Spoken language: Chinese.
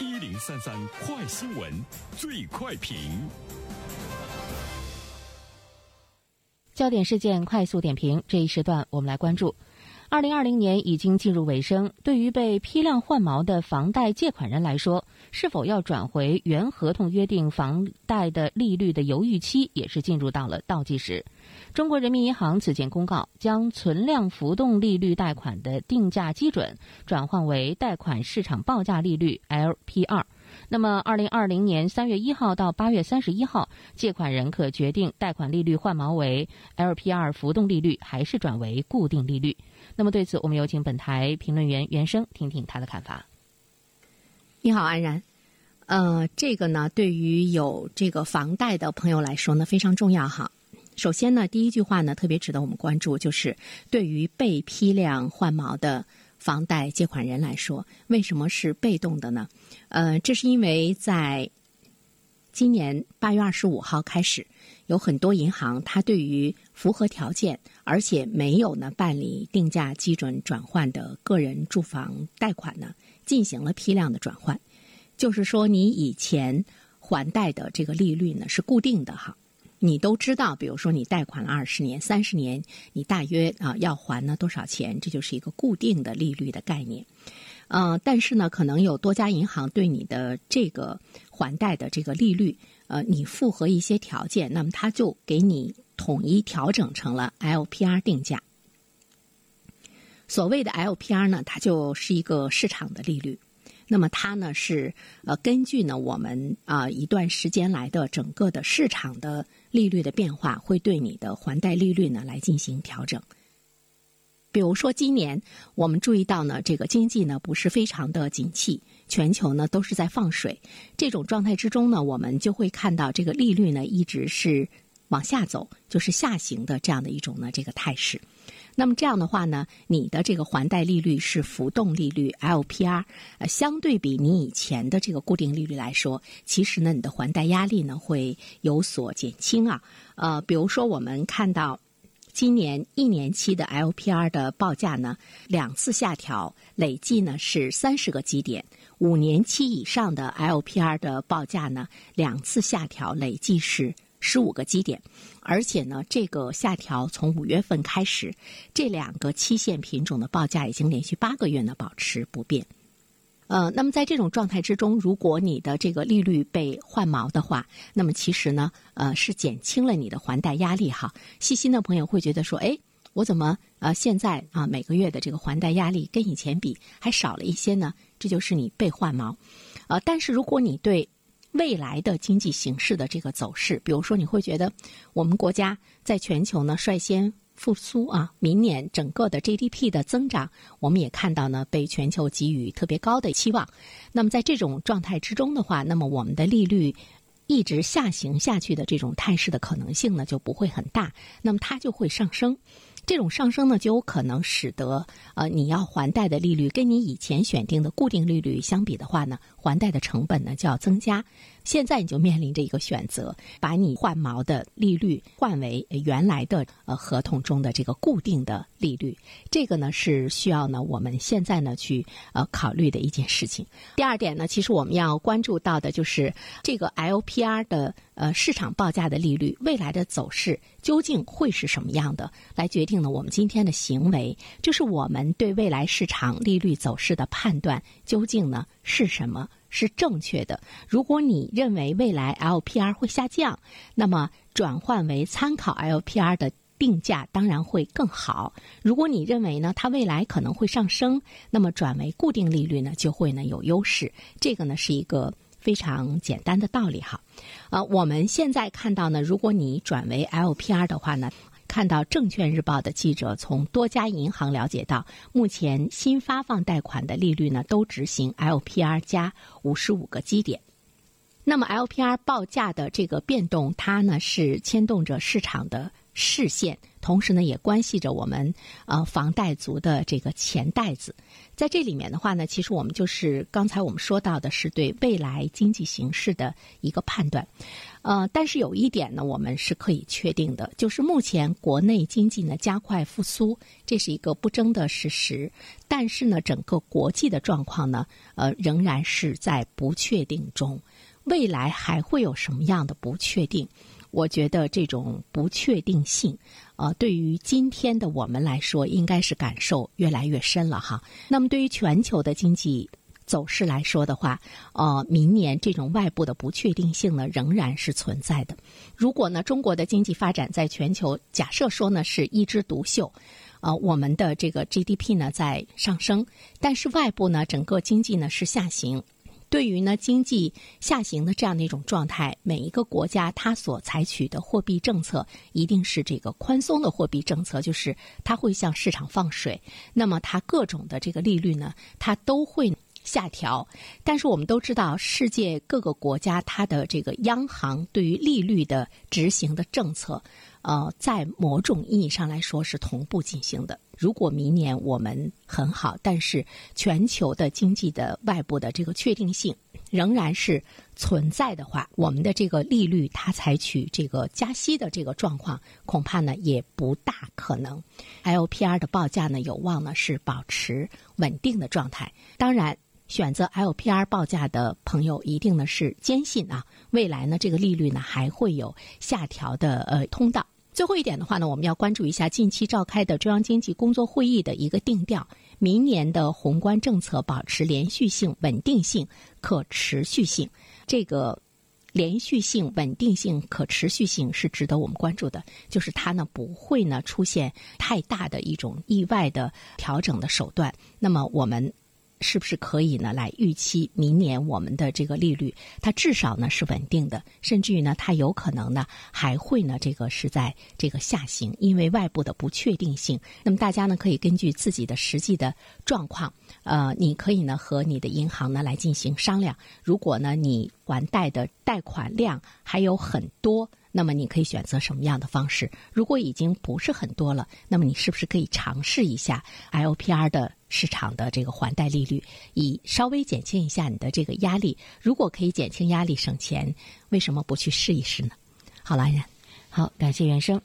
一零三三快新闻，最快评。焦点事件快速点评，这一时段我们来关注。二零二零年已经进入尾声，对于被批量换毛的房贷借款人来说，是否要转回原合同约定房贷的利率的犹豫期，也是进入到了倒计时。中国人民银行此前公告，将存量浮动利率贷款的定价基准转换为贷款市场报价利率 LPR。那么，二零二零年三月一号到八月三十一号，借款人可决定贷款利率换毛为 LPR 浮动利率，还是转为固定利率。那么，对此，我们有请本台评论员袁生听听他的看法。你好，安然。呃，这个呢，对于有这个房贷的朋友来说呢，非常重要哈。首先呢，第一句话呢，特别值得我们关注，就是对于被批量换毛的。房贷借款人来说，为什么是被动的呢？呃，这是因为在今年八月二十五号开始，有很多银行它对于符合条件而且没有呢办理定价基准转换的个人住房贷款呢，进行了批量的转换。就是说，你以前还贷的这个利率呢是固定的哈。你都知道，比如说你贷款了二十年、三十年，你大约啊要还呢多少钱？这就是一个固定的利率的概念。呃，但是呢，可能有多家银行对你的这个还贷的这个利率，呃，你符合一些条件，那么他就给你统一调整成了 LPR 定价。所谓的 LPR 呢，它就是一个市场的利率。那么它呢是呃根据呢我们啊一段时间来的整个的市场的利率的变化，会对你的还贷利率呢来进行调整。比如说今年我们注意到呢这个经济呢不是非常的景气，全球呢都是在放水，这种状态之中呢，我们就会看到这个利率呢一直是往下走，就是下行的这样的一种呢这个态势。那么这样的话呢，你的这个还贷利率是浮动利率 LPR，呃，相对比你以前的这个固定利率来说，其实呢，你的还贷压力呢会有所减轻啊。呃，比如说我们看到今年一年期的 LPR 的报价呢两次下调，累计呢是三十个基点；五年期以上的 LPR 的报价呢两次下调，累计是。十五个基点，而且呢，这个下调从五月份开始，这两个期限品种的报价已经连续八个月呢保持不变。呃，那么在这种状态之中，如果你的这个利率被换毛的话，那么其实呢，呃，是减轻了你的还贷压力哈。细心的朋友会觉得说，哎，我怎么呃现在啊每个月的这个还贷压力跟以前比还少了一些呢？这就是你被换毛。呃，但是如果你对未来的经济形势的这个走势，比如说，你会觉得我们国家在全球呢率先复苏啊，明年整个的 GDP 的增长，我们也看到呢被全球给予特别高的期望。那么在这种状态之中的话，那么我们的利率一直下行下去的这种态势的可能性呢就不会很大，那么它就会上升。这种上升呢，就有可能使得呃你要还贷的利率跟你以前选定的固定利率相比的话呢，还贷的成本呢就要增加。现在你就面临着一个选择，把你换毛的利率换为原来的呃合同中的这个固定的利率，这个呢是需要呢我们现在呢去呃考虑的一件事情。第二点呢，其实我们要关注到的就是这个 LPR 的呃市场报价的利率未来的走势究竟会是什么样的，来决定了我们今天的行为，就是我们对未来市场利率走势的判断究竟呢是什么。是正确的。如果你认为未来 LPR 会下降，那么转换为参考 LPR 的定价当然会更好。如果你认为呢，它未来可能会上升，那么转为固定利率呢就会呢有优势。这个呢是一个非常简单的道理哈。呃，我们现在看到呢，如果你转为 LPR 的话呢。看到证券日报的记者从多家银行了解到，目前新发放贷款的利率呢都执行 LPR 加五十五个基点。那么 LPR 报价的这个变动，它呢是牵动着市场的。视线，同时呢，也关系着我们呃房贷族的这个钱袋子。在这里面的话呢，其实我们就是刚才我们说到的是对未来经济形势的一个判断。呃，但是有一点呢，我们是可以确定的，就是目前国内经济呢加快复苏，这是一个不争的事实。但是呢，整个国际的状况呢，呃，仍然是在不确定中。未来还会有什么样的不确定？我觉得这种不确定性，呃，对于今天的我们来说，应该是感受越来越深了哈。那么，对于全球的经济走势来说的话，呃，明年这种外部的不确定性呢，仍然是存在的。如果呢，中国的经济发展在全球假设说呢是一枝独秀，呃，我们的这个 GDP 呢在上升，但是外部呢整个经济呢是下行。对于呢经济下行的这样的一种状态，每一个国家它所采取的货币政策一定是这个宽松的货币政策，就是它会向市场放水。那么它各种的这个利率呢，它都会下调。但是我们都知道，世界各个国家它的这个央行对于利率的执行的政策，呃，在某种意义上来说是同步进行的。如果明年我们很好，但是全球的经济的外部的这个确定性仍然是存在的话，我们的这个利率它采取这个加息的这个状况，恐怕呢也不大可能。LPR 的报价呢有望呢是保持稳定的状态。当然，选择 LPR 报价的朋友一定呢是坚信啊，未来呢这个利率呢还会有下调的呃通道。最后一点的话呢，我们要关注一下近期召开的中央经济工作会议的一个定调。明年的宏观政策保持连续性、稳定性、可持续性。这个连续性、稳定性、可持续性是值得我们关注的，就是它呢不会呢出现太大的一种意外的调整的手段。那么我们。是不是可以呢？来预期明年我们的这个利率，它至少呢是稳定的，甚至于呢，它有可能呢还会呢这个是在这个下行，因为外部的不确定性。那么大家呢可以根据自己的实际的状况，呃，你可以呢和你的银行呢来进行商量。如果呢你还贷的贷款量还有很多。那么你可以选择什么样的方式？如果已经不是很多了，那么你是不是可以尝试一下 LPR 的市场的这个还贷利率，以稍微减轻一下你的这个压力？如果可以减轻压力、省钱，为什么不去试一试呢？好了，安然，好，感谢原生。